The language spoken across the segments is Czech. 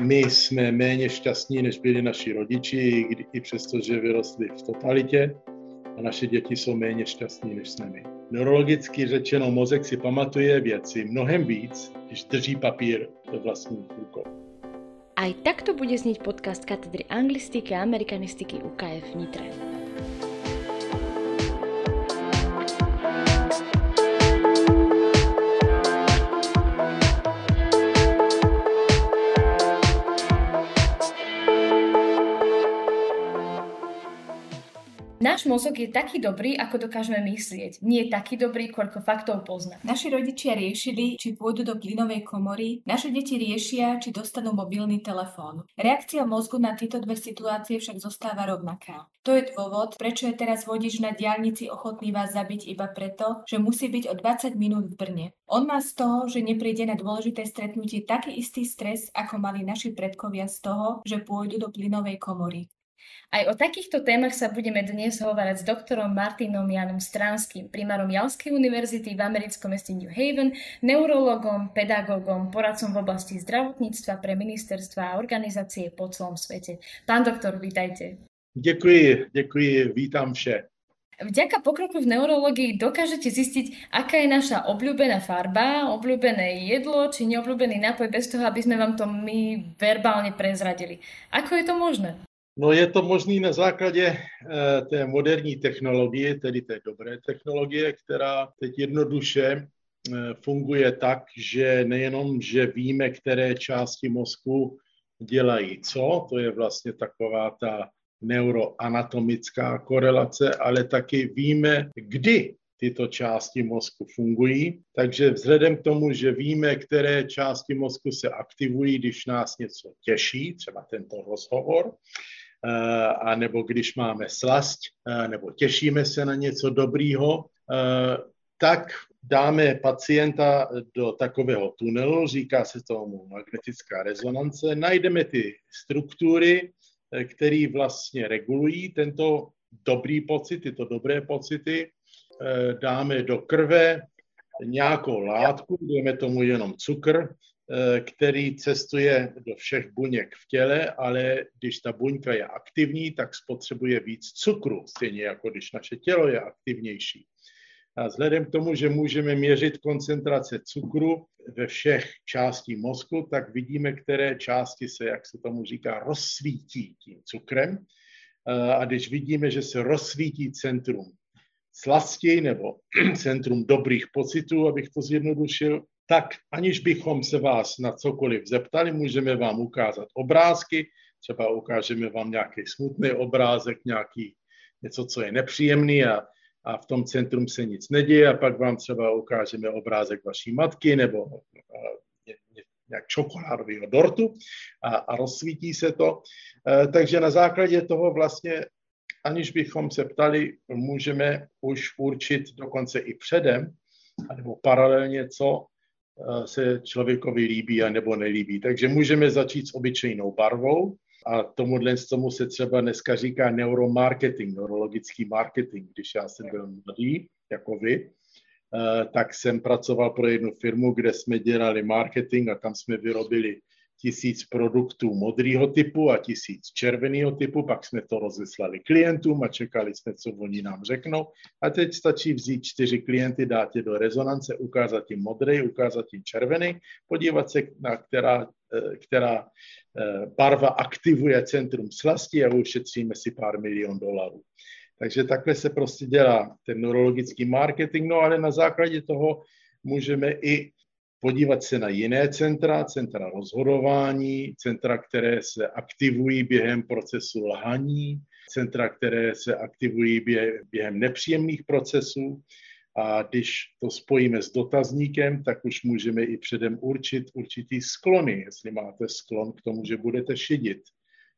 my jsme méně šťastní, než byli naši rodiči, i přesto, že vyrostli v totalitě a naše děti jsou méně šťastní, než jsme my. Neurologicky řečeno, mozek si pamatuje věci mnohem víc, když drží papír ve vlastních rukou. Aj takto bude znieť podcast katedry anglistiky a amerikanistiky UKF v Nitre. Mozog je taký dobrý, ako dokážeme myslieť. Nie je taký dobrý, koľko faktov pozná. Naši rodičia riešili, či pôjdu do plynovej komory, naše deti riešia, či dostanú mobilný telefón. Reakcia mozgu na tieto dve situácie však zostáva rovnaká. To je dôvod, prečo je teraz vodič na diálnici ochotný vás zabiť iba preto, že musí byť o 20 minút v Brne. On má z toho, že nepríde na dôležité stretnutie taký istý stres, ako mali naši predkovia z toho, že pôjdu do plynovej komory. Aj o takýchto témach sa budeme dnes hovárať s doktorom Martinom Janom Stránským, primárom Jalskej univerzity v americkom meste New Haven, neurologom, pedagógom, poradcom v oblasti zdravotníctva pre ministerstva a organizácie po celom svete. Pán doktor, vítajte. Děkuji, děkuji, vítám vše. Vďaka pokroku v neurologii dokážete zistiť, aká je naša obľúbená farba, obľúbené jedlo či neobľúbený nápoj bez toho, aby sme vám to my verbálne prezradili. Ako je to možné? No je to možné na základě eh, té moderní technologie, tedy té dobré technologie, která teď jednoduše eh, funguje tak, že nejenom, že víme, které části mozku dělají co, to je vlastně taková ta neuroanatomická korelace, ale taky víme, kdy tyto části mozku fungují. Takže vzhledem k tomu, že víme, které části mozku se aktivují, když nás něco těší, třeba tento rozhovor, a nebo když máme slast, eh, nebo těšíme se na něco dobrýho, eh, tak dáme pacienta do takového tunelu, říká se tomu magnetická rezonance, najdeme ty struktury, které vlastně regulují tento dobrý pocit, tyto dobré pocity, dáme do krve nějakou látku, dejme tomu jenom cukr, Eh, který cestuje do všech buněk v těle, ale když ta buňka je aktivní, tak spotřebuje víc cukru, stejně jako když naše tělo je aktivnější. A vzhledem k tomu, že můžeme měřit koncentrace cukru ve všech částí mozku, tak vidíme, které části se, jak se tomu říká, rozsvítí tím cukrem. Eh, a když vidíme, že se rozsvítí centrum slasti nebo centrum dobrých pocitů, abych to zjednodušil, tak aniž bychom se vás na cokoliv zeptali, můžeme vám ukázat obrázky, třeba ukážeme vám nějaký smutný obrázek, nějaký něco, co je nepříjemný a, a v tom centrum se nic neděje a pak vám třeba ukážeme obrázek vaší matky nebo nějak čokoládového dortu a, a rozsvítí se to. E, takže na základě toho vlastně, aniž bychom se ptali, můžeme už určit dokonce i předem, nebo paralelně, co se člověkovi líbí a nebo nelíbí. Takže můžeme začít s obyčejnou barvou a tomuhle tomu se třeba dneska říká neuromarketing, neurologický marketing. Když já jsem byl mladý, jako vy, tak jsem pracoval pro jednu firmu, kde jsme dělali marketing a tam jsme vyrobili tisíc produktů modrého typu a tisíc červeného typu, pak jsme to rozeslali klientům a čekali jsme, co oni nám řeknou. A teď stačí vzít čtyři klienty, dát je do rezonance, ukázat jim modrý, ukázat jim červený, podívat se, na která, eh, která eh, barva aktivuje centrum slasti a ušetříme si pár milion dolarů. Takže takhle se prostě dělá ten neurologický marketing, no ale na základě toho můžeme i podívat se na jiné centra, centra rozhodování, centra, které se aktivují během procesu lhaní, centra, které se aktivují během nepříjemných procesů. A když to spojíme s dotazníkem, tak už můžeme i předem určit určitý sklony, jestli máte sklon k tomu, že budete šidit,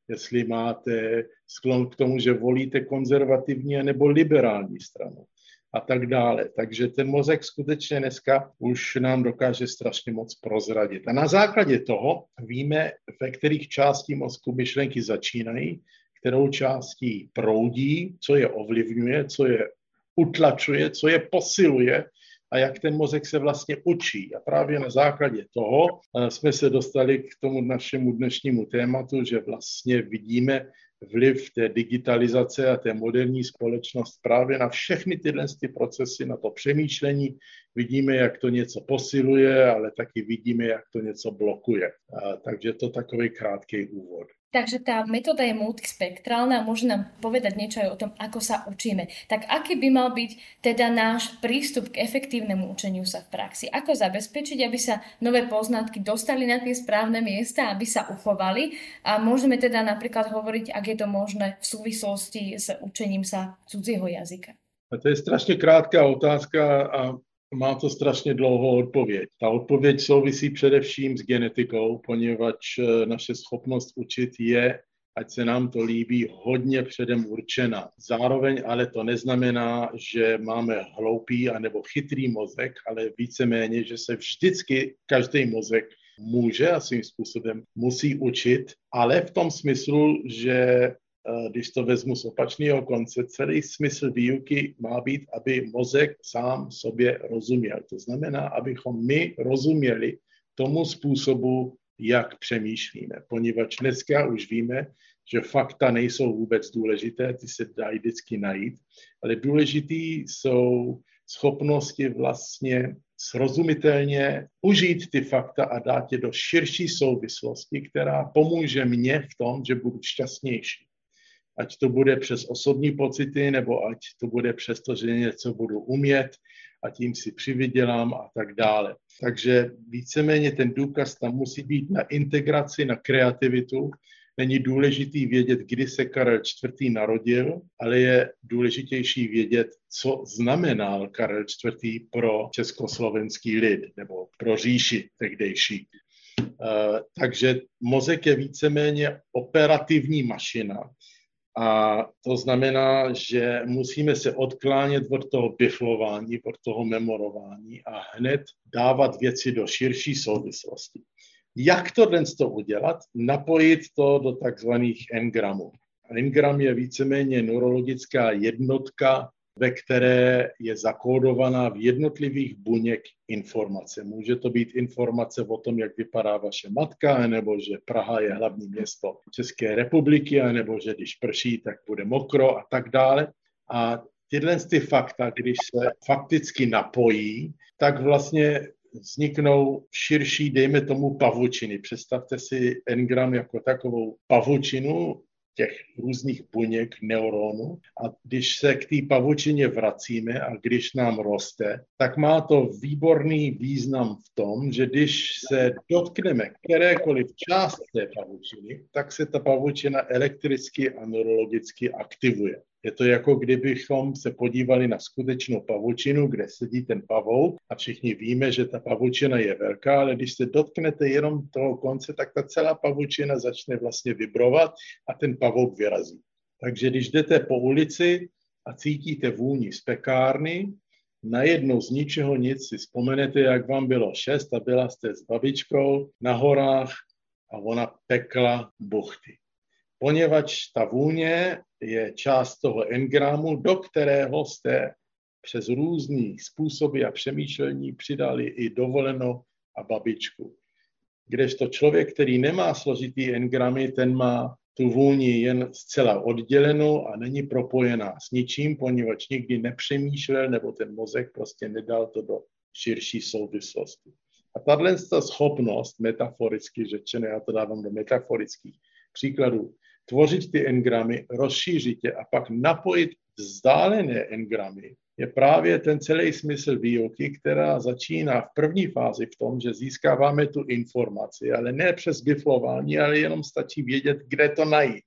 jestli máte sklon k tomu, že volíte konzervativní nebo liberální stranu a tak dále. Takže ten mozek skutečně dneska už nám dokáže strašně moc prozradit. A na základě toho víme, ve kterých částí mozku myšlenky začínají, kterou částí proudí, co je ovlivňuje, co je utlačuje, co je posiluje a jak ten mozek se vlastně učí. A právě na základě toho eh, jsme se dostali k tomu našemu dnešnímu tématu, že vlastně vidíme vliv té digitalizace a té moderní společnost právě na všechny tyhle ty procesy, na to přemýšlení. Vidíme, jak to něco posiluje, ale taky vidíme, jak to něco blokuje. A, takže to takový krátký úvod. Takže tá metóda je multispektrálna a môže nám povedať niečo aj o tom, ako sa učíme. Tak aký by mal byť teda náš prístup k efektívnemu učeniu sa v praxi? Ako zabezpečiť, aby sa nové poznatky dostali na tie správne miesta, aby sa uchovali? A môžeme teda napríklad hovoriť, ak je to možné, v súvislosti s učením sa cudzieho jazyka. A to je strašně krátká otázka a má to strašně dlouhou odpověď. Ta odpověď souvisí především s genetikou, poněvadž eh, naše schopnost učit je, ať se nám to líbí, hodně předem určena. Zároveň ale to neznamená, že máme hloupý anebo chytrý mozek, ale víceméně, že se vždycky každý mozek může a svým způsobem musí učit, ale v tom smyslu, že když to vezmu z opačného konce, celý smysl výuky má být, aby mozek sám sobě rozuměl. To znamená, abychom my rozuměli tomu způsobu, jak přemýšlíme. Poněvadž dneska už víme, že fakta nejsou vůbec důležité, ty se dají vždycky najít, ale důležitý jsou schopnosti vlastně srozumitelně užít ty fakta a dát je do širší souvislosti, která pomůže mně v tom, že budu šťastnější ať to bude přes osobní pocity, nebo ať to bude přes to, že něco budu umět a tím si přivydělám a tak dále. Takže víceméně ten důkaz tam musí být na integraci, na kreativitu. Není důležitý vědět, kdy se Karel IV. narodil, ale je důležitější vědět, co znamenal Karel IV. pro československý lid nebo pro říši tehdejší. Uh, takže mozek je víceméně operativní mašina, a to znamená, že musíme se odklánět od toho biflování, od toho memorování a hned dávat věci do širší souvislosti. Jak to dnes to udělat? Napojit to do takzvaných engramů. Engram je víceméně neurologická jednotka ve které je zakódovaná v jednotlivých buněk informace. Může to být informace o tom, jak vypadá vaše matka, nebo že Praha je hlavní město České republiky, nebo že když prší, tak bude mokro a tak dále. A tyhle ty fakta, když se fakticky napojí, tak vlastně vzniknou širší, dejme tomu, pavučiny. Představte si engram jako takovou pavučinu, těch různých buněk neuronů. A když se k té pavučině vracíme a když nám roste, tak má to výborný význam v tom, že když se dotkneme kterékoliv část té pavučiny, tak se ta pavučina elektricky a neurologicky aktivuje. Je to jako kdybychom se podívali na skutečnou pavučinu, kde sedí ten pavouk a všichni víme, že ta pavučina je velká, ale když se dotknete jenom toho konce, tak ta celá pavučina začne vlastně vibrovat a ten pavouk vyrazí. Takže když jdete po ulici a cítíte vůni z pekárny, najednou z ničeho nic si vzpomenete, jak vám bylo šest a byla jste s babičkou na horách a ona pekla buchty poněvadž ta vůně je část toho engramu, do kterého jste přes různý způsoby a přemýšlení přidali i dovoleno a babičku. Kdežto člověk, který nemá složitý engramy, ten má tu vůni jen zcela oddělenou a není propojená s ničím, poněvadž nikdy nepřemýšlel nebo ten mozek prostě nedal to do širší souvislosti. A tahle schopnost, metaforicky řečeno, já to dávám do metaforických příkladů, tvořit ty engramy, rozšířit je a pak napojit vzdálené engramy, je právě ten celý smysl výuky, která začíná v první fázi v tom, že získáváme tu informaci, ale ne přes biflování, ale jenom stačí vědět, kde to najít.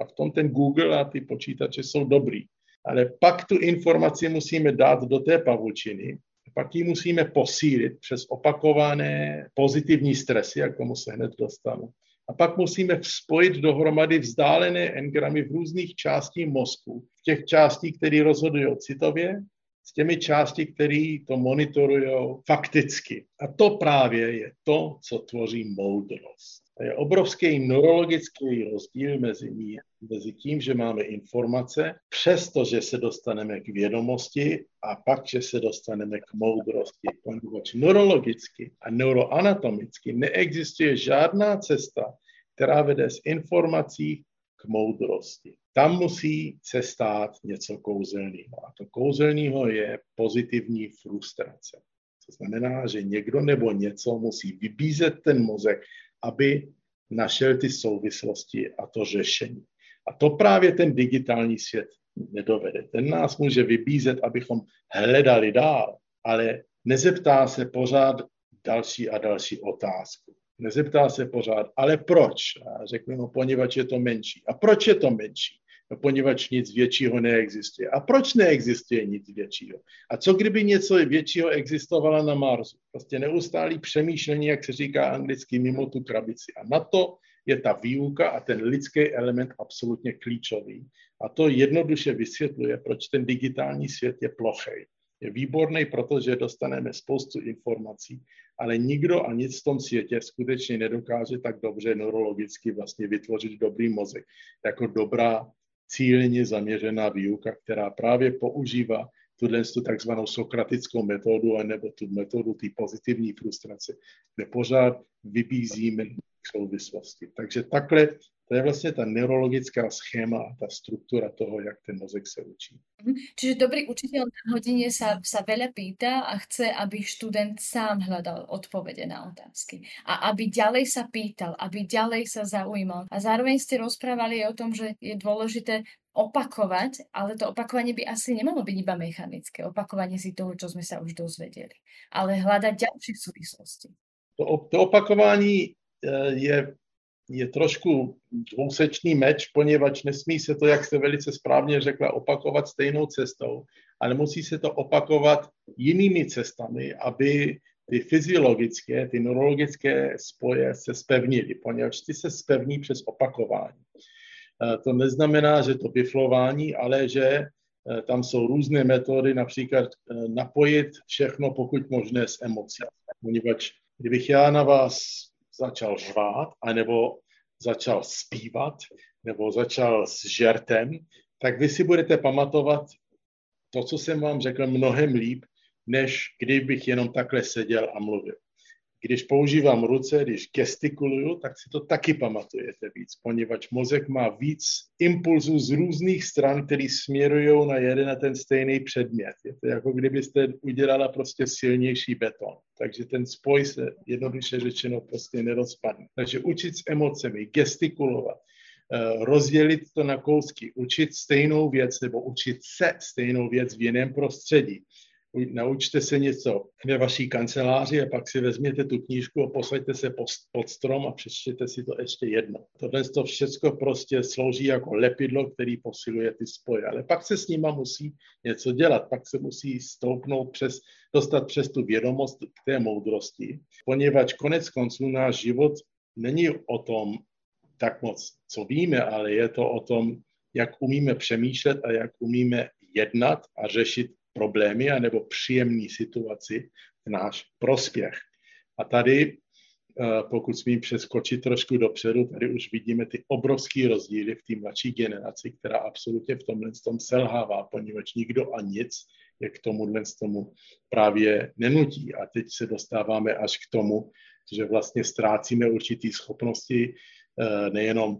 A v tom ten Google a ty počítače jsou dobrý. Ale pak tu informaci musíme dát do té pavučiny, pak ji musíme posílit přes opakované pozitivní stresy, jak tomu se hned dostanu. A pak musíme spojit dohromady vzdálené engramy v různých částí mozku, v těch částí, které rozhodují citově, s těmi části, které to monitorují fakticky. A to právě je to, co tvoří moudrost. je obrovský neurologický rozdíl mezi, ní, mezi tím, že máme informace, přestože se dostaneme k vědomosti a pak, že se dostaneme k moudrosti. Poněvadž neurologicky a neuroanatomicky neexistuje žádná cesta, která vede z informací k moudrosti. Tam musí se stát něco kouzelného. A to kouzelného je pozitivní frustrace. To znamená, že někdo nebo něco musí vybízet ten mozek, aby našel ty souvislosti a to řešení. A to právě ten digitální svět nedovede. Ten nás může vybízet, abychom hledali dál, ale nezeptá se pořád další a další otázku. Nezeptá se pořád, ale proč? A řekne, no poněvadž je to menší. A proč je to menší? No, poněvadž nic většího neexistuje. A proč neexistuje nic většího? A co kdyby něco většího existovalo na Marsu? Prostě neustálý přemýšlení, jak se říká anglicky, mimo tu krabici. A na to je ta výuka a ten lidský element absolutně klíčový. A to jednoduše vysvětluje, proč ten digitální svět je plochej. Je výborný, protože dostaneme spoustu informací, ale nikdo a nic v tom světě skutečně nedokáže tak dobře neurologicky vlastně vytvořit dobrý mozek, jako dobrá cíleně zaměřená výuka, která právě používá tuhle tu takzvanou sokratickou metodu, nebo tu metodu té pozitivní frustrace, kde pořád vybízíme souvislosti. Takže takhle to je vlastně ta neurologická schéma a ta struktura toho, jak ten mozek se učí. Mhm. Čiže dobrý učitel na hodině sa, sa veľa pýta a chce, aby študent sám hľadal odpovede na otázky. A aby ďalej sa pýtal, aby ďalej sa zaujímal. A zároveň ste rozprávali o tom, že je dôležité opakovať, ale to opakovanie by asi nemalo byť iba mechanické. Opakovanie si toho, čo sme sa už dozvedeli. Ale hľadať ďalšie súvislosti. To, to opakování je je trošku dvousečný meč, poněvadž nesmí se to, jak jste velice správně řekla, opakovat stejnou cestou, ale musí se to opakovat jinými cestami, aby ty fyziologické, ty neurologické spoje se spevnily, poněvadž ty se spevní přes opakování. Eh, to neznamená, že to biflování, ale že eh, tam jsou různé metody, například eh, napojit všechno, pokud možné, s emocí. Poněvadž kdybych já na vás začal řvát, anebo začal zpívat, nebo začal s žertem, tak vy si budete pamatovat to, co jsem vám řekl, mnohem líp, než kdybych jenom takhle seděl a mluvil. Když používám ruce, když gestikuluju, tak si to taky pamatujete víc, poněvadž mozek má víc impulzů z různých stran, které směrují na jeden a ten stejný předmět. Je to jako kdybyste udělala prostě silnější beton. Takže ten spoj se jednoduše řečeno prostě nerozpadne. Takže učit s emocemi, gestikulovat, eh, rozdělit to na kousky, učit stejnou věc nebo učit se stejnou věc v jiném prostředí naučte se něco ve vaší kanceláři a pak si vezměte tu knížku a posaďte se pod strom a přečtěte si to ještě jedno. Tohle to všechno prostě slouží jako lepidlo, který posiluje ty spoje. Ale pak se s nima musí něco dělat, pak se musí stoupnout přes, dostat přes tu vědomost k té moudrosti, poněvadž konec konců náš život není o tom tak moc, co víme, ale je to o tom, jak umíme přemýšlet a jak umíme jednat a řešit problémy anebo příjemné situaci v náš prospěch. A tady, eh, pokud smím přeskočit trošku dopředu, tady už vidíme ty obrovské rozdíly v té mladší generaci, která absolutně v tomhle tom selhává, poněvadž nikdo a nic je k tomuhle tomu právě nenutí. A teď se dostáváme až k tomu, že vlastně ztrácíme určité schopnosti eh, nejenom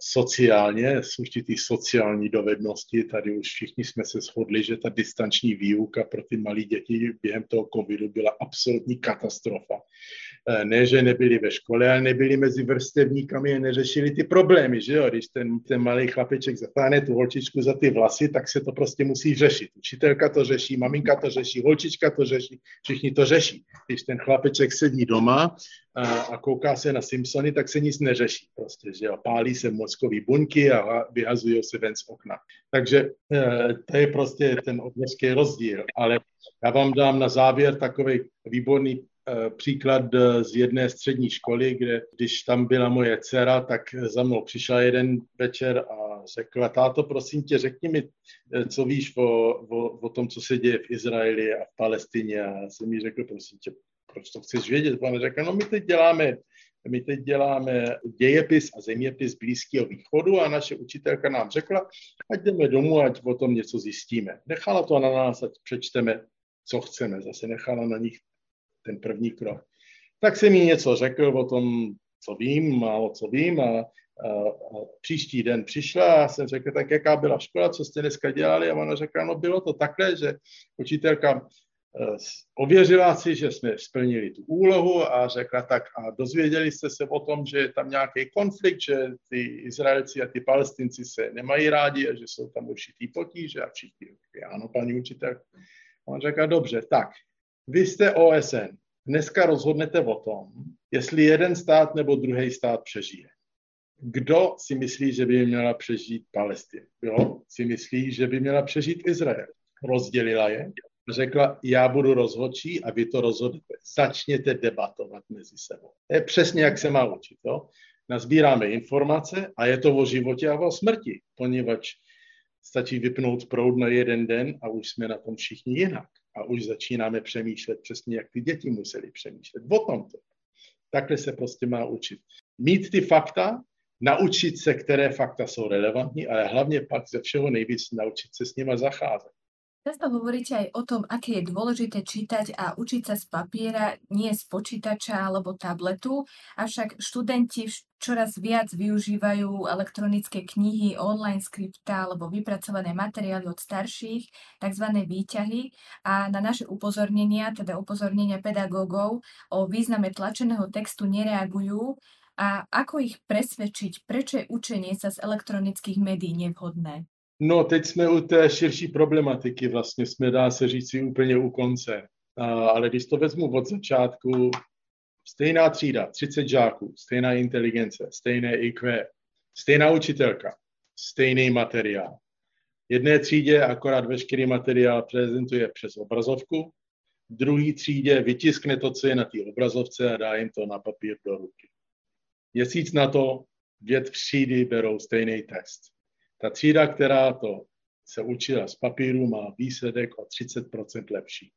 sociálně, z určitý sociální dovednosti. Tady už všichni jsme se shodli, že ta distanční výuka pro ty malé děti během toho covidu byla absolutní katastrofa. Eh, ne, že nebyli ve škole, ale nebyli mezi vrstevníkami a neřešili ty problémy, že jo? Když ten, ten malý chlapeček zatáhne tu holčičku za ty vlasy, tak se to prostě musí řešit. Učitelka to řeší, maminka to řeší, holčička to řeší, všichni to řeší. Když ten chlapeček sedí doma a, a kouká se na Simpsony, tak se nic neřeší prostě, že jo? Pálí se mozkový buňky a vyhazují se ven z okna. Takže eh, to je prostě ten obrovský rozdíl. Ale já vám dám na závěr takový výborný Eh, příklad eh, z jedné střední školy, kde když tam byla moje dcera, tak za mnou přišla jeden večer a řekla, táto, prosím tě, řekni mi, eh, co víš o, o, o tom, co se děje v Izraeli a v Palestině. A já jsem jí řekl, prosím tě, proč to chceš vědět? Pane řekl, no my teď děláme my teď děláme dějepis a zeměpis Blízkého východu a naše učitelka nám řekla, ať jdeme domů, ať o tom něco zjistíme. Nechala to na nás, ať přečteme, co chceme. Zase nechala na nich ten první krok. Tak jsem jí něco řekl o tom, co vím, málo co vím a, a, a příští den přišla a jsem řekl, tak jaká byla škola, co jste dneska dělali a ona řekla, no bylo to takhle, že učitelka Eh, ověřila si, že jsme splnili tu úlohu a řekla tak a dozvěděli jste se o tom, že je tam nějaký konflikt, že ty Izraelci a ty Palestinci se nemají rádi a že jsou tam určitý potíže a všichni ano, paní učitel. On řekla, dobře, tak, vy jste OSN, dneska rozhodnete o tom, jestli jeden stát nebo druhý stát přežije. Kdo si myslí, že by měla přežít Palestinu? Kdo si myslí, že by měla přežít Izrael? Rozdělila je řekla, já budu rozhodčí a vy to rozhodnete. Začněte debatovat mezi sebou. To je přesně, jak se má učit. Jo? Nazbíráme informace a je to o životě a o smrti, poněvadž stačí vypnout proud na jeden den a už jsme na tom všichni jinak. A už začínáme přemýšlet přesně, jak ty děti museli přemýšlet. O tom to. Takhle se prostě má učit. Mít ty fakta, naučit se, které fakta jsou relevantní, ale hlavně pak ze všeho nejvíc naučit se s nima zacházet. Často hovoríte aj o tom, aké je dôležité čítať a učiť sa z papiera, nie z počítača alebo tabletu, avšak študenti čoraz viac využívajú elektronické knihy, online skripta alebo vypracované materiály od starších, tzv. výťahy a na naše upozornenia, teda upozornenia pedagógov o význame tlačeného textu nereagujú a ako ich presvedčiť, prečo je učenie sa z elektronických médií nevhodné? No, teď jsme u té širší problematiky, vlastně jsme, dá se říct, úplně u konce. Ale když to vezmu od začátku, stejná třída, 30 žáků, stejná inteligence, stejné IQ, stejná učitelka, stejný materiál. Jedné třídě akorát veškerý materiál prezentuje přes obrazovku, druhý třídě vytiskne to, co je na té obrazovce a dá jim to na papír do ruky. Měsíc na to dvě třídy berou stejný test ta třída, která to se učila z papíru, má výsledek o 30% lepší.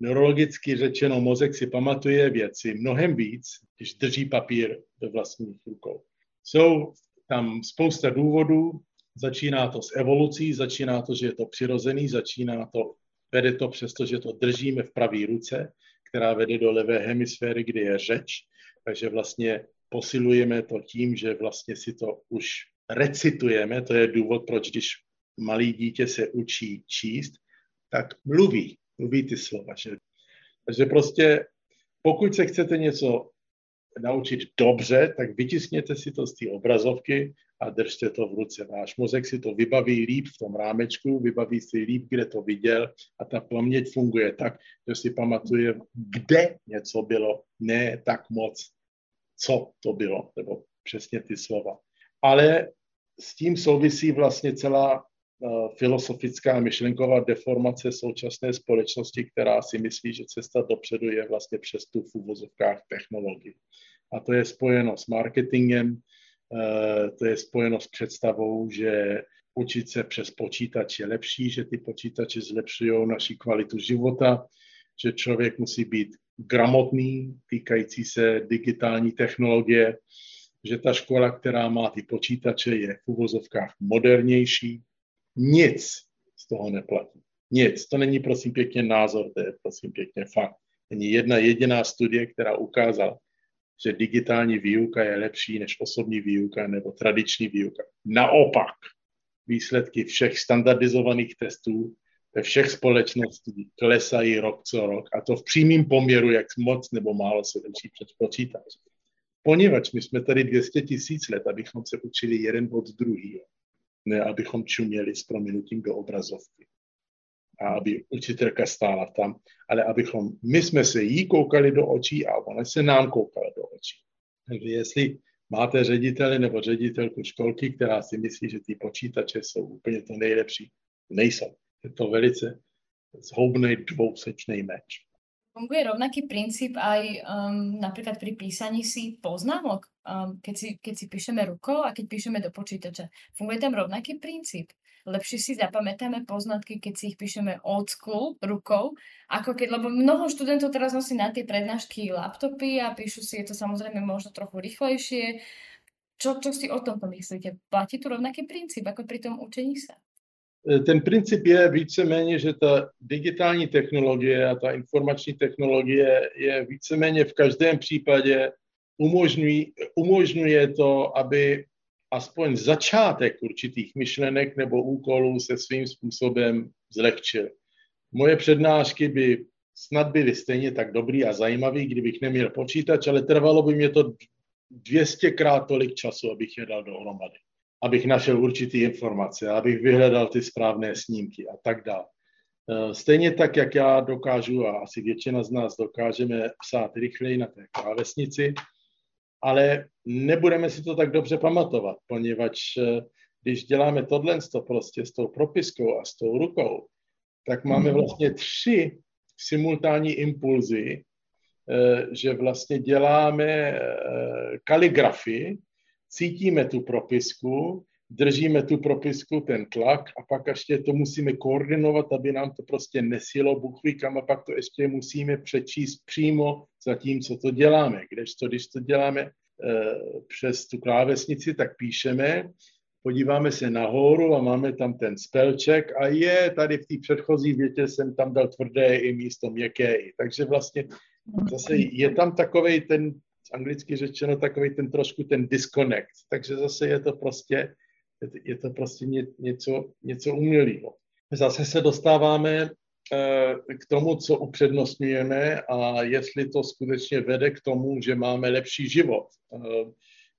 Neurologicky řečeno, mozek si pamatuje věci mnohem víc, když drží papír ve vlastních rukou. Jsou tam spousta důvodů, začíná to s evolucí, začíná to, že je to přirozený, začíná to, vede to přesto, že to držíme v pravé ruce, která vede do levé hemisféry, kde je řeč, takže vlastně posilujeme to tím, že vlastně si to už recitujeme, to je důvod, proč když malý dítě se učí číst, tak mluví, mluví ty slova. Že? Takže prostě pokud se chcete něco naučit dobře, tak vytiskněte si to z té obrazovky a držte to v ruce. Váš mozek si to vybaví líp v tom rámečku, vybaví si líp, kde to viděl a ta paměť funguje tak, že si pamatuje, kde něco bylo, ne tak moc, co to bylo, nebo přesně ty slova. Ale s tím souvisí vlastně celá uh, filosofická myšlenková deformace současné společnosti, která si myslí, že cesta dopředu je vlastně přes tu v uvozovkách technologii. A to je spojeno s marketingem, uh, to je spojeno s představou, že učit se přes počítač je lepší, že ty počítače zlepšují naši kvalitu života, že člověk musí být gramotný, týkající se digitální technologie, že ta škola, která má ty počítače, je v uvozovkách modernější. Nic z toho neplatí. Nic. To není prosím pěkně názor, to je prosím pěkně fakt. Není jedna jediná studie, která ukázala, že digitální výuka je lepší než osobní výuka nebo tradiční výuka. Naopak, výsledky všech standardizovaných testů ve všech společností klesají rok co rok a to v přímém poměru, jak moc nebo málo se učí přes počítač. Poněvadž my jsme tady 200 tisíc let, abychom se učili jeden od druhý, ne abychom čuměli s prominutím do obrazovky. A aby učitelka stála tam, ale abychom, my jsme se jí koukali do očí a ona se nám koukala do očí. Takže jestli máte ředitele nebo ředitelku školky, která si myslí, že ty počítače jsou úplně to nejlepší, nejsou. Je to velice zhoubný dvousečný meč. Funguje rovnaký princíp aj um, napríklad pri písaní si poznámok, um, keď, si, keď si píšeme rukou a keď píšeme do počítača. Funguje tam rovnaký princíp? lepšie si zapamätáme poznatky, keď si ich píšeme old school, rukou, ako keď, lebo mnoho študentov teraz nosí na tie prednášky laptopy a píšu si, je to samozrejme možno trochu rýchlejšie. Čo, čo si o tomto myslíte? Platí tu rovnaký princíp ako pri tom učení sa? E, ten princip je víceméně, že ta digitální technologie a ta informační technologie je víceméně v každém případě umožňují, umožňuje to, aby aspoň začátek určitých myšlenek nebo úkolů se svým způsobem zlehčil. Moje přednášky by snad byly stejně tak dobrý a zajímavý, kdybych neměl počítač, ale trvalo by mě to 200 krát tolik času, abych je dal dohromady. Abych našel určitý informace, abych vyhledal ty správné snímky a tak dále. Eh, stejně tak, jak já dokážu, a asi většina z nás dokážeme psát rychleji na té klávesnici, ale nebudeme si to tak dobře pamatovat, poněvadž eh, když děláme tohle prostě s tou propiskou a s tou rukou, tak máme mhm. vlastně tři simultánní impulzy, eh, že vlastně děláme kaligrafii, cítíme tu propisku, držíme tu propisku, ten tlak a pak ještě to musíme koordinovat, aby nám to prostě nesilo buchvíkam a pak to ještě musíme přečíst přímo za tím, co to děláme. Kdežto, když to děláme e, přes tu klávesnici, tak píšeme, podíváme se nahoru a máme tam ten spelček a je, tady v té předchozí větě jsem tam dal tvrdé i místo měkké i. Takže vlastně zase je tam takový ten, anglicky řečeno, takový ten trošku ten disconnect. Takže zase je to prostě je to prostě něco, něco umělého. Zase se dostáváme eh, k tomu, co upřednostňujeme a jestli to skutečně vede k tomu, že máme lepší život. Eh,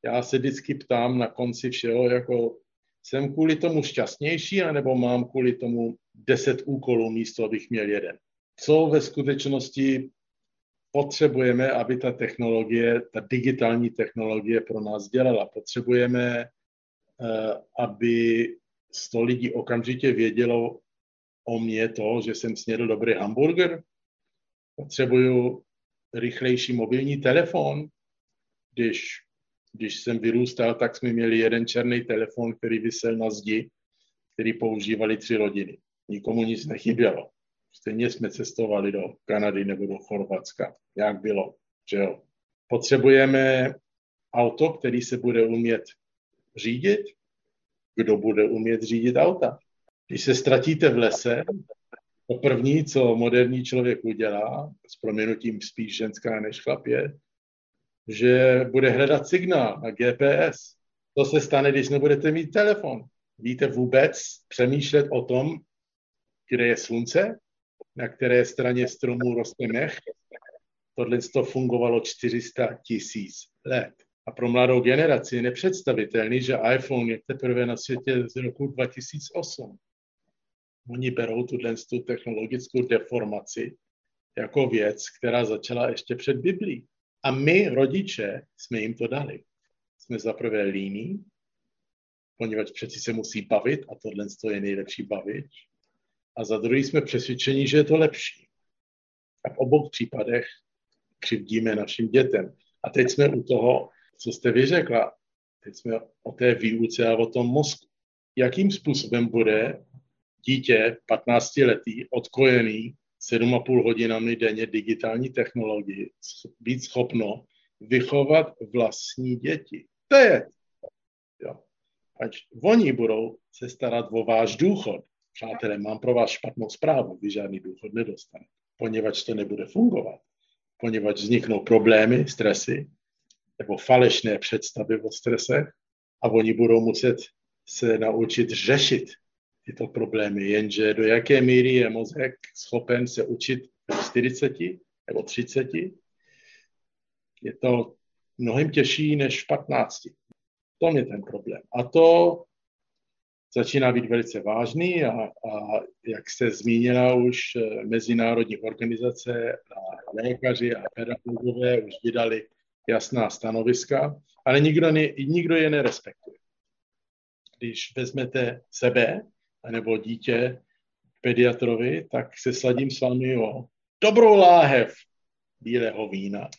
já se vždycky ptám na konci všeho, jako jsem kvůli tomu šťastnější, anebo mám kvůli tomu deset úkolů místo, abych měl jeden. Co ve skutečnosti potřebujeme, aby ta technologie, ta digitální technologie pro nás dělala? Potřebujeme Eh, aby sto lidí okamžitě vědělo o mě to, že jsem snědl dobrý hamburger. Potřebuju rychlejší mobilní telefon. Když, když jsem vyrůstal, tak jsme měli jeden černý telefon, který vysel na zdi, který používali tři rodiny. Nikomu nic nechybělo. Stejně jsme cestovali do Kanady nebo do Chorvatska. Jak bylo, že jo. Potřebujeme auto, který se bude umět řídit, kdo bude umět řídit auta. Když se ztratíte v lese, to první, co moderní člověk udělá, s proměnutím spíš ženská než chlap je, že bude hledat signál na GPS. To se stane, když nebudete mít telefon. Víte vůbec přemýšlet o tom, kde je slunce, na které straně stromu roste mech. Tohle to fungovalo 400 tisíc let. A pro mladou generaci je nepředstavitelný, že iPhone je teprve na světě z roku 2008. Oni berou tuhle tu technologickou deformaci jako věc, která začala ještě před Biblí. A my, rodiče, jsme jim to dali. Jsme zaprvé líní, poněvadž přeci se musí bavit a tohle je nejlepší bavič. A za druhý jsme přesvědčeni, že je to lepší. A v obou případech křivdíme našim dětem. A teď jsme u toho, co jste vyřekla, teď jsme o té výuce a o tom mozku. Jakým způsobem bude dítě 15 letý, odkojený 7,5 hodinami denně digitální technologii, být schopno vychovat vlastní děti. To je. Jo. Ať oni budou se starat o váš důchod. Přátelé, mám pro vás špatnou zprávu, vy žádný důchod nedostanete, poněvadž to nebude fungovat, poněvadž vzniknou problémy, stresy, nebo falešné představy o stresech a oni budou muset se naučit řešit tyto problémy, jenže do jaké míry je mozek schopen se učit v 40 nebo 30, je to mnohem těžší než v 15. To je ten problém. A to začíná být velice vážný a, a jak se zmínila už, eh, mezinárodní organizace a lékaři a pedagogové už vydali jasná stanoviska, ale nikdo, ne, nikdo je nerespektuje. Když vezmete sebe nebo dítě pediatrovi, tak se sladím s vámi o dobrou láhev bílého vína.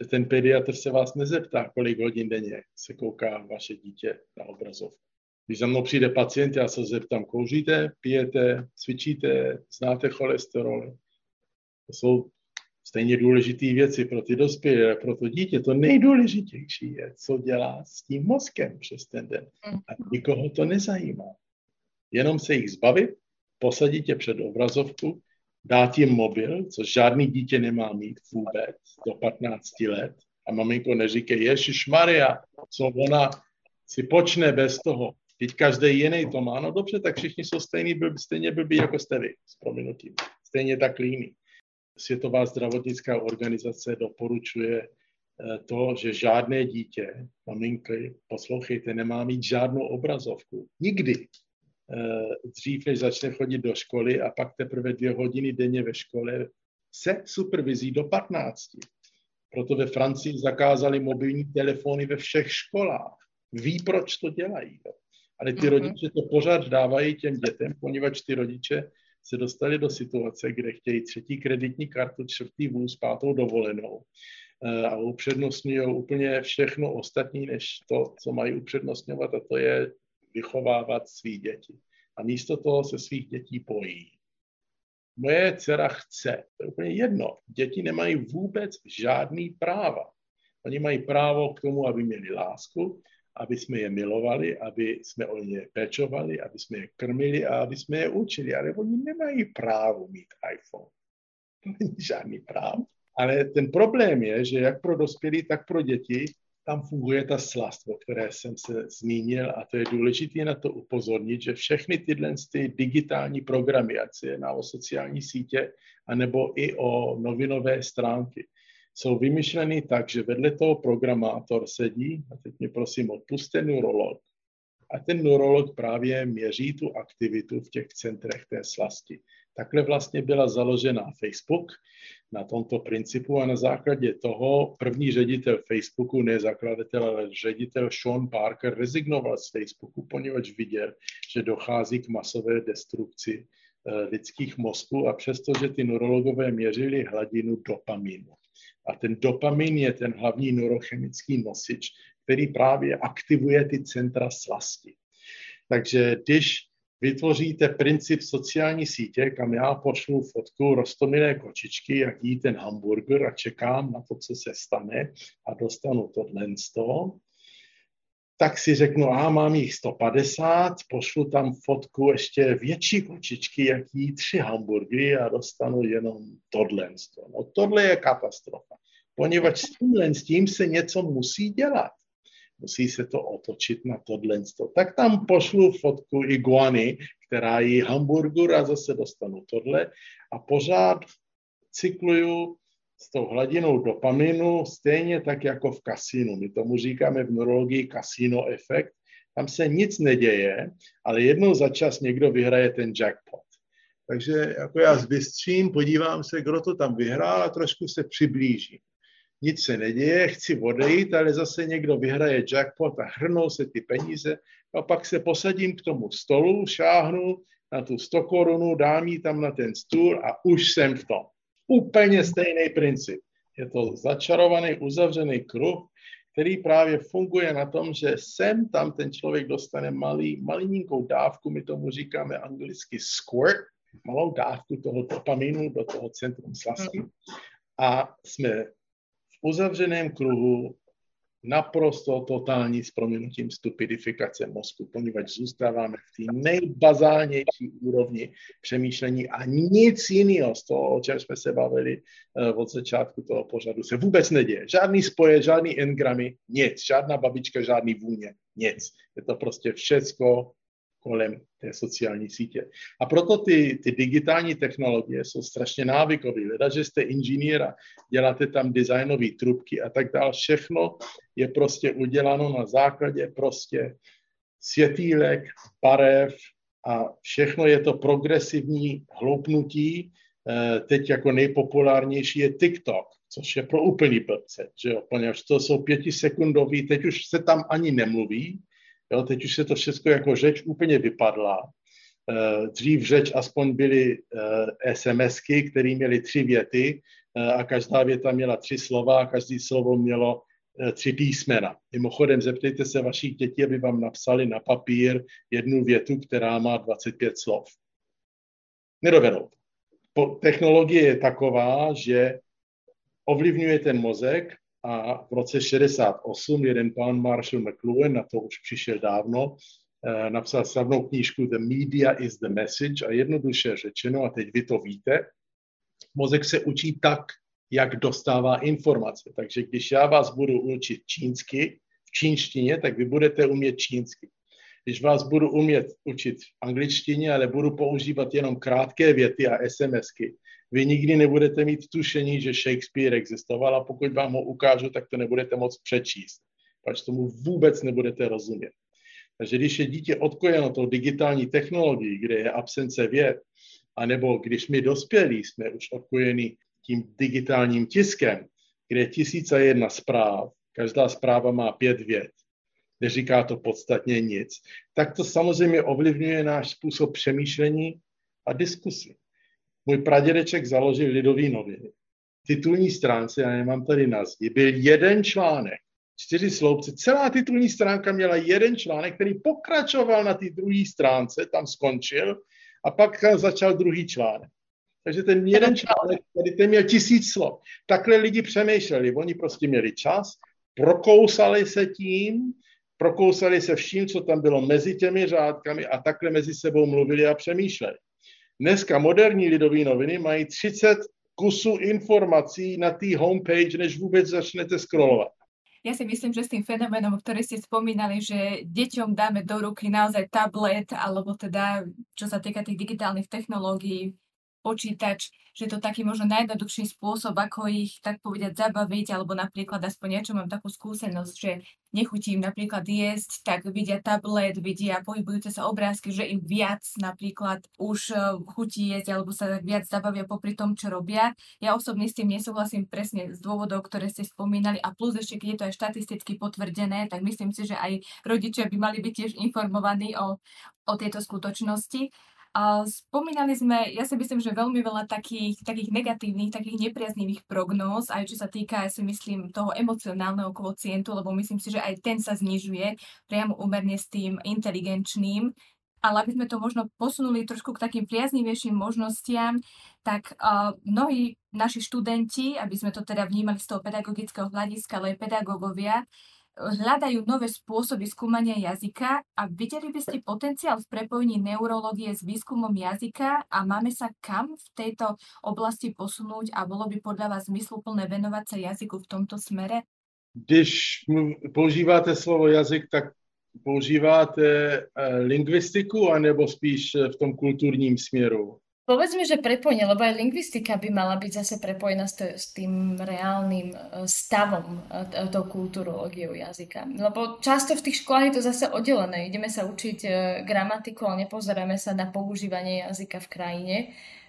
Že ten pediatr se vás nezeptá, kolik hodin denně se kouká vaše dítě na obrazovku. Když za mnou přijde pacient, já se zeptám, kouříte, pijete, cvičíte, znáte cholesterol. To jsou stejně důležité věci pro ty dospělé, pro to dítě. To nejdůležitější je, co dělá s tím mozkem přes ten den. A nikoho to nezajímá. Jenom se jich zbavit, posadit tě před obrazovku, dát jim mobil, což žádný dítě nemá mít vůbec do 15 let. A maminko neříkej, Ježíš Maria, co ona si počne bez toho. Teď každý jiný to má, no dobře, tak všichni jsou stejný, blbý, stejně blbý jako jste vy, s prominutím. Stejně tak líný. Světová zdravotnická organizace doporučuje eh, to, že žádné dítě, maminky, poslouchejte, nemá mít žádnou obrazovku. Nikdy. Eh, dřív, než začne chodit do školy a pak teprve dvě hodiny denně ve škole se supervizí do 15. Proto ve Francii zakázali mobilní telefony ve všech školách. Ví, proč to dělají. Jo. Ale ty mm-hmm. rodiče to pořád dávají těm dětem, poněvadž ty rodiče se dostali do situace, kde chtějí třetí kreditní kartu, čtvrtý vůz, pátou dovolenou eh, a upřednostňují úplně všechno ostatní, než to, co mají upřednostňovat, a to je vychovávat svý děti. A místo toho se svých dětí bojí. Moje dcera chce, to je úplně jedno. Děti nemají vůbec žádný práva. Oni mají právo k tomu, aby měli lásku, aby jsme je milovali, aby jsme o ně pečovali, aby jsme je krmili a aby jsme je učili. Ale oni nemají právo mít iPhone. To není žádný práv. Ale ten problém je, že jak pro dospělí, tak pro děti tam funguje ta slast, o které jsem se zmínil a to je důležité na to upozornit, že všechny tyhle ty digitální programy, ať se jedná o sociální sítě, anebo i o novinové stránky, jsou vymyšleny tak, že vedle toho programátor sedí, a teď mě prosím odpuste, neurolog. A ten neurolog právě měří tu aktivitu v těch centrech té slasti. Takhle vlastně byla založena Facebook na tomto principu a na základě toho první ředitel Facebooku, ne zakladatel, ale ředitel Sean Parker rezignoval z Facebooku, poněvadž viděl, že dochází k masové destrukci eh, lidských mozků a přestože ty neurologové měřili hladinu dopaminu. A ten dopamin je ten hlavní neurochemický nosič, který právě aktivuje ty centra slasti. Takže když vytvoříte princip sociální sítě, kam já pošlu fotku rostomilé kočičky, jak jí ten hamburger a čekám na to, co se stane a dostanu tohle z toho, tak si řeknu, a mám jich 150, pošlu tam fotku ještě větší kočičky, jak jí tři hamburgery a dostanu jenom tohle. No tohle je katastrofa, poněvadž s tímhle s tím se něco musí dělat musí se to otočit na tohle. Tak tam pošlu fotku iguany, která jí hamburger a zase dostanu tohle a pořád cykluju s tou hladinou dopaminu stejně tak jako v kasínu. My tomu říkáme v neurologii kasino efekt. Tam se nic neděje, ale jednou za čas někdo vyhraje ten jackpot. Takže jako já zbystřím, podívám se, kdo to tam vyhrál a trošku se přiblížím nic se neděje, chci odejít, ale zase někdo vyhraje jackpot a hrnou se ty peníze a pak se posadím k tomu stolu, šáhnu na tu 100 korunu, dám ji tam na ten stůl a už jsem v tom. Úplně stejný princip. Je to začarovaný, uzavřený kruh, který právě funguje na tom, že sem tam ten člověk dostane malý, malinkou dávku, my tomu říkáme anglicky squirt, malou dávku toho dopaminu do toho centrum slasti a jsme uzavřeném kruhu naprosto totální s proměnutím stupidifikace mozku, poněvadž zůstáváme v té nejbazálnější úrovni přemýšlení a nic jiného z toho, o čem jsme se bavili uh, od začátku toho pořadu, se vůbec neděje. Žádný spoje, žádný engramy, nic. Žádná babička, žádný vůně, nic. Je to prostě všecko kolem té sociální sítě. A proto ty, ty digitální technologie jsou strašně návykové. Leda, že jste inženýra, děláte tam designové trubky a tak dále. Všechno je prostě uděláno na základě prostě světýlek, barev a všechno je to progresivní hloupnutí. Eh, teď jako nejpopulárnější je TikTok, což je pro úplný blbce, že jo, poněvadž to jsou pětisekundový, teď už se tam ani nemluví, Jo, teď už se to všechno jako řeč úplně vypadla. Eh, dřív řeč aspoň byly eh, SMSky, které měly tři věty eh, a každá věta měla tři slova a každý slovo mělo tři písmena. Mimochodem, zeptejte se vašich dětí, aby vám napsali na papír jednu větu, která má 25 slov. Nedovedou. Technologie je taková, že ovlivňuje ten mozek a v roce 68 jeden pán Marshall McLuhan, na to už přišel dávno, eh, napsal slavnou knížku The Media is the Message a jednoduše řečeno, a teď vy to víte, mozek se učí tak, jak dostává informace. Takže když já vás budu učit čínsky, v čínštině, tak vy budete umět čínsky. Když vás budu umět učit v angličtině, ale budu používat jenom krátké věty a SMSky, vy nikdy nebudete mít tušení, že Shakespeare existoval a pokud vám ho ukážu, tak to nebudete moc přečíst, protože tomu vůbec nebudete rozumět. Takže když je dítě odkojeno tou digitální technologií, kde je absence věd, anebo když my dospělí jsme už odkojeni tím digitálním tiskem, kde je tisíc a jedna zpráv, každá zpráva má pět vět, neříká to podstatně nic, tak to samozřejmě ovlivňuje náš způsob přemýšlení a diskusy. Můj pradědeček založil Lidový noviny. Titulní stránce, já nemám tady na zdi, byl jeden článek, čtyři sloupce. Celá titulní stránka měla jeden článek, který pokračoval na té druhé stránce, tam skončil a pak začal druhý článek. Takže ten jeden článek, který ten měl tisíc slov. Takhle lidi přemýšleli. Oni prostě měli čas, prokousali se tím, prokousali se vším, co tam bylo mezi těmi řádkami a takhle mezi sebou mluvili a přemýšleli. Dneska moderní lidové noviny mají 30 kusů informací na té homepage, než vůbec začnete scrollovat. Ja si myslím, že s tým fenoménom, ktorý ste spomínali, že deťom dáme do ruky naozaj tablet, alebo teda, čo sa týka tých digitálnych technológií, počítač, že to taký možno najjednoduchší spôsob, ako ich tak povedať zabaviť, alebo napríklad aspoň niečo mám takú skúsenosť, že nechutím napríklad jesť, tak vidia tablet, vidia pohybujúce sa obrázky, že im viac napríklad už e, chutí jesť, alebo sa viac zabavia popri tom, čo robia. Ja osobne s tým nesúhlasím presne z dôvodov, ktoré ste spomínali a plus ešte, keď je to aj štatisticky potvrdené, tak myslím si, že aj rodičia by mali byť tiež informovaní o, o tejto skutočnosti. A spomínali sme, ja si myslím, že veľmi veľa takých, takých negatívnych, takých nepriaznivých prognóz, aj čo sa týka, ja si myslím, toho emocionálneho kvocientu, lebo myslím si, že aj ten sa znižuje priamo umerne s tým inteligenčným. Ale aby sme to možno posunuli trošku k takým priaznivejším možnostiam, tak uh, mnohí naši študenti, aby sme to teda vnímali z toho pedagogického hľadiska, ale aj pedagógovia, hľadajú nové spôsoby skúmania jazyka a videli by ste potenciál v prepojení neurológie s výskumom jazyka a máme sa kam v tejto oblasti posunúť a bolo by podľa vás zmysluplné venovať sa jazyku v tomto smere? Když používáte slovo jazyk, tak používáte eh, lingvistiku anebo spíš v tom kulturním směru? Povedzme, že prepojenie, lebo aj lingvistika by mala byť zase prepojená s, s tým reálnym e, stavom, e, tou kulturológiou jazyka. Lebo často v tých školách je to zase oddelené. Ideme sa učiť e, gramatiku, ale nepozeráme sa na používanie jazyka v krajine,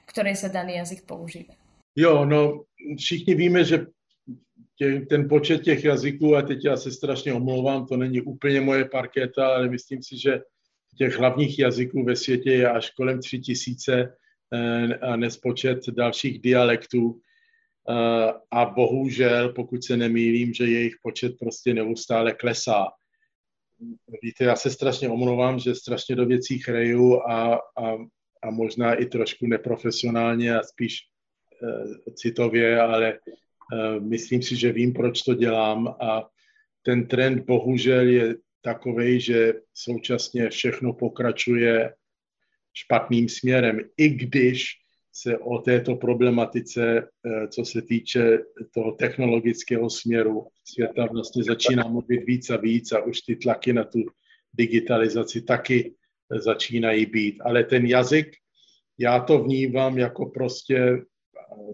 v ktorej sa daný jazyk používa. Jo, no všichni víme, že tě, ten počet těch jazyků, a teď já se strašně omlouvám, to není úplně moje parketa, ale myslím si, že těch hlavních jazyků ve světě je až kolem tři tisíce a nespočet dalších dialektů. Eh, a bohužel, pokud se nemýlím, že jejich počet prostě neustále klesá. Víte, já se strašně omlouvám, že strašně do věcí chreju a, a, a možná i trošku neprofesionálně a spíš uh, citově, ale uh, myslím si, že vím, proč to dělám a ten trend bohužel je takový, že současně všechno pokračuje špatným směrem, i když se o této problematice, eh, co se týče toho technologického směru světa, vlastně začíná mluvit víc a víc a už ty tlaky na tu digitalizaci taky začínají být. Ale ten jazyk, já to vnívám jako prostě, eh,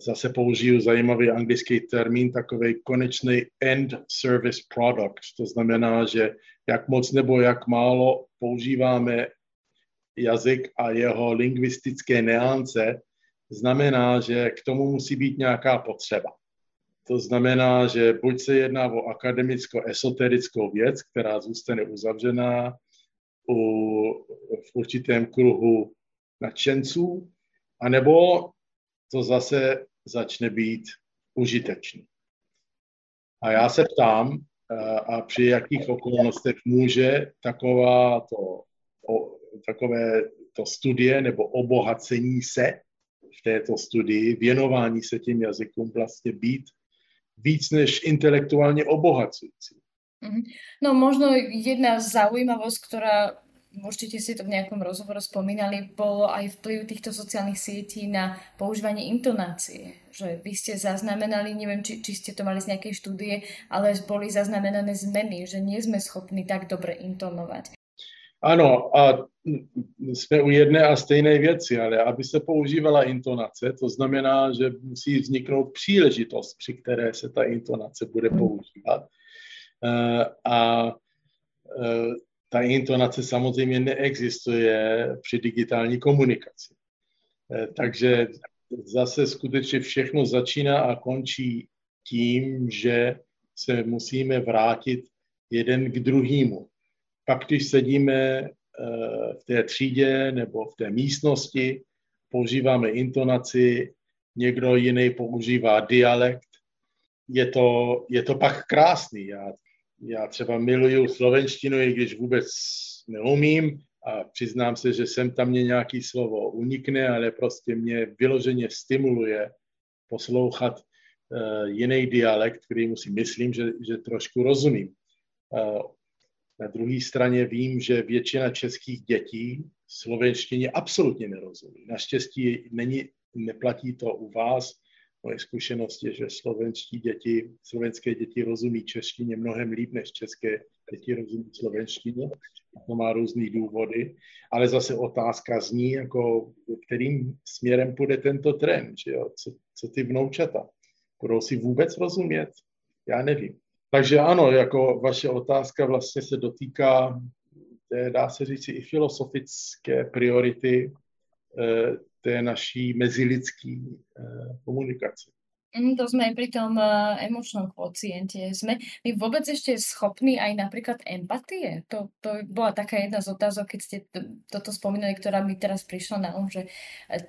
zase použiju zajímavý anglický termín, takový konečný end service product. To znamená, že jak moc nebo jak málo používáme jazyk a jeho lingvistické neance, znamená, že k tomu musí být nějaká potřeba. To znamená, že buď se jedná o akademicko-esoterickou věc, která zůstane uzavřená u, v určitém kruhu nadšenců, anebo to zase začne být užitečný. A já se ptám, a při jakých okolnostech může taková to, takové to studie nebo obohacení se v této studii, věnování se těm jazykům vlastně být víc než intelektuálně obohacující. Mhm. No možno jedna zaujímavosť, ktorá určite si to v nejakom rozhovore spomínali, bolo aj vplyv týchto sociálnych sietí na používanie intonácie. Že vy ste zaznamenali, neviem, či, či ste to mali z nejakej štúdie, ale boli zaznamenané zmeny, že nie sme schopní tak dobre intonovať. Ano, a jsme u jedné a stejné věci, ale aby se používala intonace, to znamená, že musí vzniknout příležitost, při které se ta intonace bude používat. Eh, a eh, ta intonace samozřejmě neexistuje při digitální komunikaci. Eh, takže zase skutečně všechno začíná a končí tím, že se musíme vrátit jeden k druhému. Pak, když sedíme eh, v té třídě nebo v té místnosti, používáme intonaci, někdo jiný používá dialekt, je to, je to pak krásný. Já já třeba miluju slovenštinu, i když vůbec neumím a přiznám se, že sem tam mě nějaký slovo unikne, ale prostě mě vyloženě stimuluje poslouchat uh, jiný dialekt, který si myslím, že, že trošku rozumím. Uh, na druhé straně vím, že většina českých dětí slovenštině absolutně nerozumí. Naštěstí není, neplatí to u vás, Moje zkušenost je, že slovenští děti, slovenské děti rozumí češtině mnohem líp než české děti rozumí slovenštině. To má různé důvody, ale zase otázka zní, jako kterým směrem půjde tento trend, že jo? Co, co ty vnoučata? Budou si vůbec rozumět? Já nevím. Takže ano, jako vaše otázka vlastně se dotýká, dá se říct, i filosofické priority eh, té naší mezilidský eh, komunikace. Mm, to sme aj pri tom uh, emočnom kvociente. Sme my vôbec ešte schopní aj napríklad empatie? To, to bola taká jedna z otázok, keď ste toto spomínali, ktorá mi teraz prišla na um, že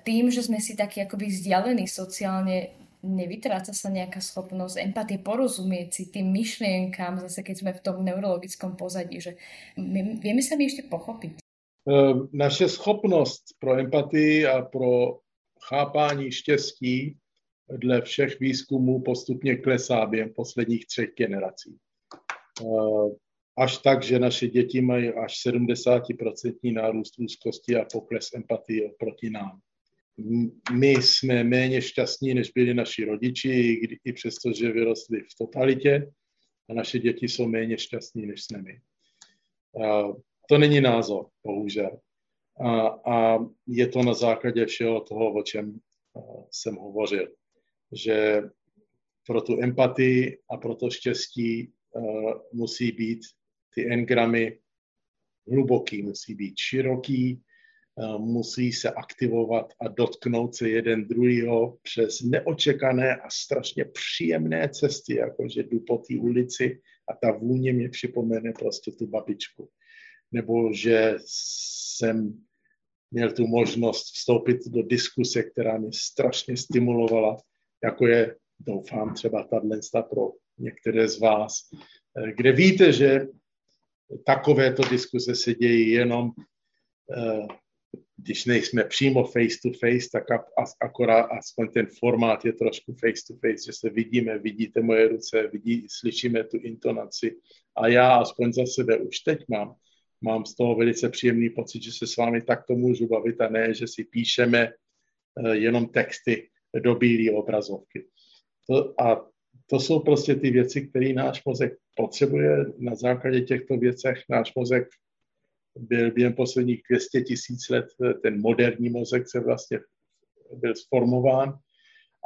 tým, že sme si takí akoby vzdialení sociálne, nevytráca sa nejaká schopnosť empatie, porozumieť si tým myšlienkám, zase keď sme v tom neurologickom pozadí, že my, vieme sa my ešte pochopiť. Ehm, naše schopnost pro empatii a pro chápání štěstí dle všech výzkumů postupně klesá během posledních třech generací. Ehm, až tak, že naše děti mají až 70% nárůst úzkosti a pokles empatie oproti nám. My jsme méně šťastní, než byli naši rodiči, i přesto, že vyrostli v totalitě, a naše děti jsou méně šťastní, než jsme my. Ehm, to není názor, bohužel. A, a je to na základě všeho toho, o čem jsem hovořil. Že pro tu empatii a pro to štěstí musí být ty engramy hluboký, musí být široký, musí se aktivovat a dotknout se jeden druhýho přes neočekané a strašně příjemné cesty, jakože jdu po té ulici a ta vůně mě připomene prostě tu babičku. Nebo že jsem měl tu možnost vstoupit do diskuse, která mě strašně stimulovala, jako je, doufám, třeba tato pro některé z vás, eh, kde víte, že takovéto diskuse se dějí jenom, eh, když nejsme přímo face to face, tak akorát aspoň ten formát je trošku face to face, že se vidíme, vidíte moje ruce, vidí, slyšíme tu intonaci a já aspoň za sebe už teď mám mám z toho velice příjemný pocit, že se s vámi takto můžu bavit a ne, že si píšeme eh, jenom texty do bílé obrazovky. To, a to jsou prostě ty věci, které náš mozek potřebuje. Na základě těchto věcech náš mozek byl během posledních 200 tisíc let, eh, ten moderní mozek se vlastně byl sformován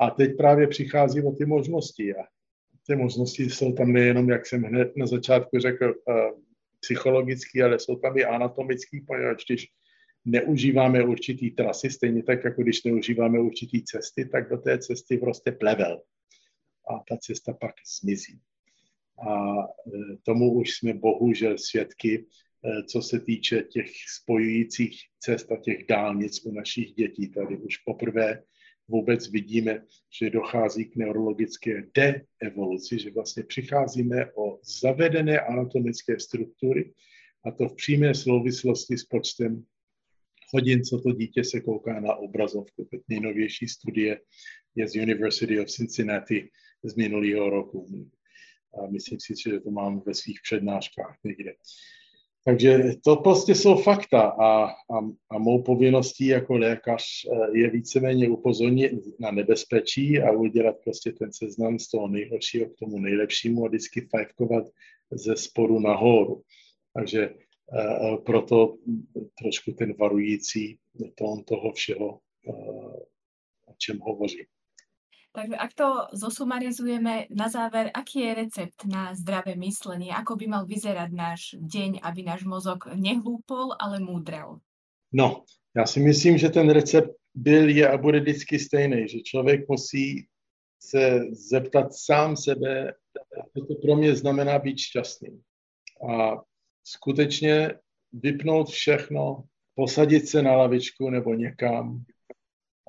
a teď právě přichází o ty možnosti. A ty možnosti jsou tam nejenom, jak jsem hned na začátku řekl, eh, psychologický, ale jsou tam i anatomický, poněvadž když neužíváme určitý trasy, stejně tak, jako když neužíváme určitý cesty, tak do té cesty prostě plevel. A ta cesta pak zmizí. A tomu už jsme bohužel svědky, co se týče těch spojujících cest a těch dálnic u našich dětí. Tady už poprvé vůbec vidíme, že dochází k neurologické deevoluci, že vlastně přicházíme o zavedené anatomické struktury a to v přímé souvislosti s počtem hodin, co to dítě se kouká na obrazovku. Nejnovější studie je z University of Cincinnati z minulého roku. A myslím si, že to mám ve svých přednáškách někde. Takže to prostě jsou fakta a, a, a mou povinností jako lékař eh, je víceméně upozornit na nebezpečí a udělat prostě ten seznam z toho nejhoršího k tomu nejlepšímu a vždycky fajfkovat ze sporu nahoru. Takže uh, proto trošku ten varující tón toho všeho, uh, o čem hovořím. Takže ak to zosumarizujeme, na záver, aký je recept na zdravé myslenie? Ako by mal vyzerať náš deň, aby náš mozog nehlúpol, ale múdrel? No, já si myslím, že ten recept byl, je a bude vždycky stejný, že člověk musí se zeptat sám sebe, co to pro mě znamená být šťastný. A skutečně vypnout všechno, posadit se na lavičku nebo někam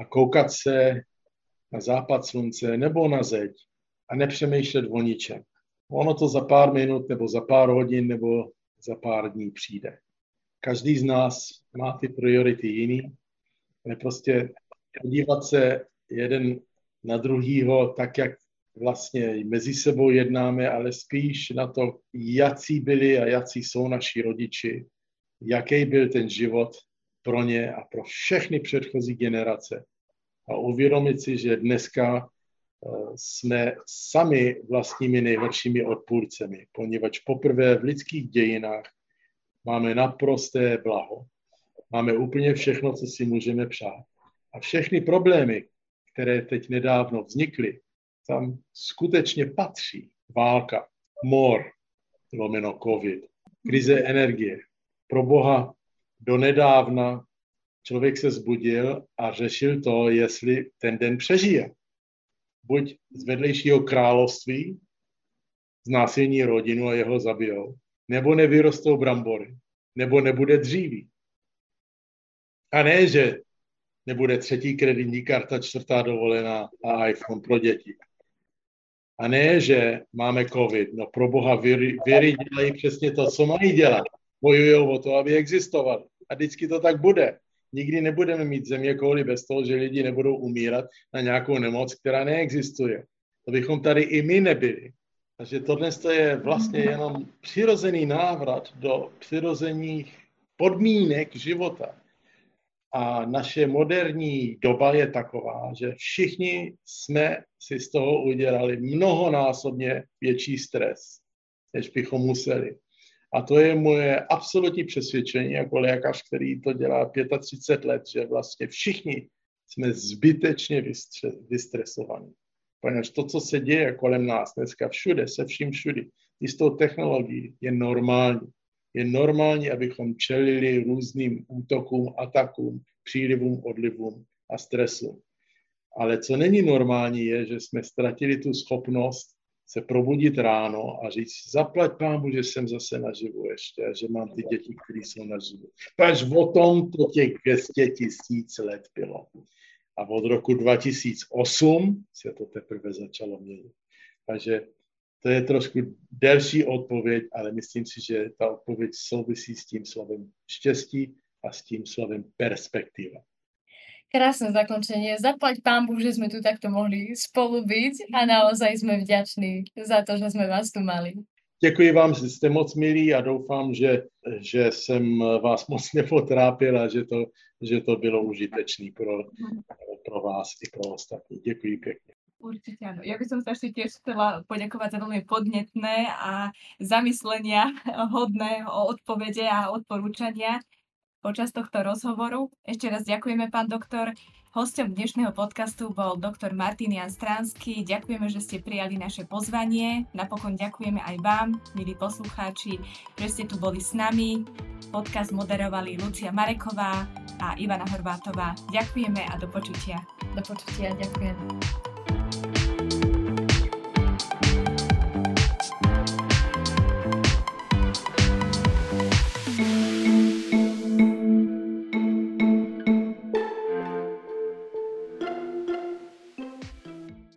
a koukat se na západ slunce nebo na zeď a nepřemýšlet o ničem. Ono to za pár minut nebo za pár hodin nebo za pár dní přijde. Každý z nás má ty priority jiný, ale prostě podívat se jeden na druhýho tak, jak vlastně mezi sebou jednáme, ale spíš na to, jaký byli a jaký jsou naši rodiči, jaký byl ten život pro ně a pro všechny předchozí generace a uvědomit si, že dneska eh, jsme sami vlastními nejhoršími odpůrcemi, poněvadž poprvé v lidských dějinách máme naprosté blaho. Máme úplně všechno, co si můžeme přát. A všechny problémy, které teď nedávno vznikly, tam skutečně patří válka, mor, lomeno covid, krize energie. Pro Boha do nedávna člověk se zbudil a řešil to, jestli ten den přežije. Buď z vedlejšího království znásilní rodinu a jeho zabijou, nebo nevyrostou brambory, nebo nebude dříví. A ne, že nebude třetí kreditní karta, čtvrtá dovolená a iPhone pro děti. A ne, že máme covid. No pro boha, viry, viry dělají přesně to, co mají dělat. Bojují o to, aby existovali. A vždycky to tak bude. Nikdy nebudeme mít země kouli bez toho, že lidi nebudou umírat na nějakou nemoc, která neexistuje. To bychom tady i my nebyli. Takže tohle je vlastně jenom přirozený návrat do přirozených podmínek života. A naše moderní doba je taková, že všichni jsme si z toho udělali mnohonásobně větší stres, než bychom museli. A to je moje absolutní přesvědčení jako lékař, který to dělá 35 let, že vlastně všichni jsme zbytečně vystresovaní. Poněvadž to, co se děje kolem nás dneska všude, se vším všudy, i s tou technologií, je normální. Je normální, abychom čelili různým útokům, atakům, přílivům, odlivům a stresu. Ale co není normální, je, že jsme ztratili tu schopnost se probudit ráno a říct, zaplať pámu, že jsem zase naživu ještě že mám ty děti, které jsou naživu. Paž o tom to těch 200 tisíc let bylo. A od roku 2008 se to teprve začalo měnit. Takže to je trošku delší odpověď, ale myslím si, že ta odpověď souvisí s tím slovem štěstí a s tím slovem perspektiva. Krásne zakončenie. Zaplať pán Boh, že sme tu takto mohli spolu byť a naozaj sme vďační za to, že sme vás tu mali. Děkuji vám, že jste moc milí a doufám, že, že jsem vás moc nepotrápil a že to, že to bylo užitečné pro, pro vás i pro ostatní. Děkuji pěkně. Určite áno. Ja by som sa ešte tiež chcela poďakovať za veľmi podnetné a zamyslenia hodné o odpovede a odporúčania počas tohto rozhovoru. Ešte raz ďakujeme, pán doktor. Hostom dnešného podcastu bol doktor Martin Jan Stránsky. Ďakujeme, že ste prijali naše pozvanie. Napokon ďakujeme aj vám, milí poslucháči, že ste tu boli s nami. Podcast moderovali Lucia Mareková a Ivana Horvátová. Ďakujeme a do počutia. Do počutia, ďakujem.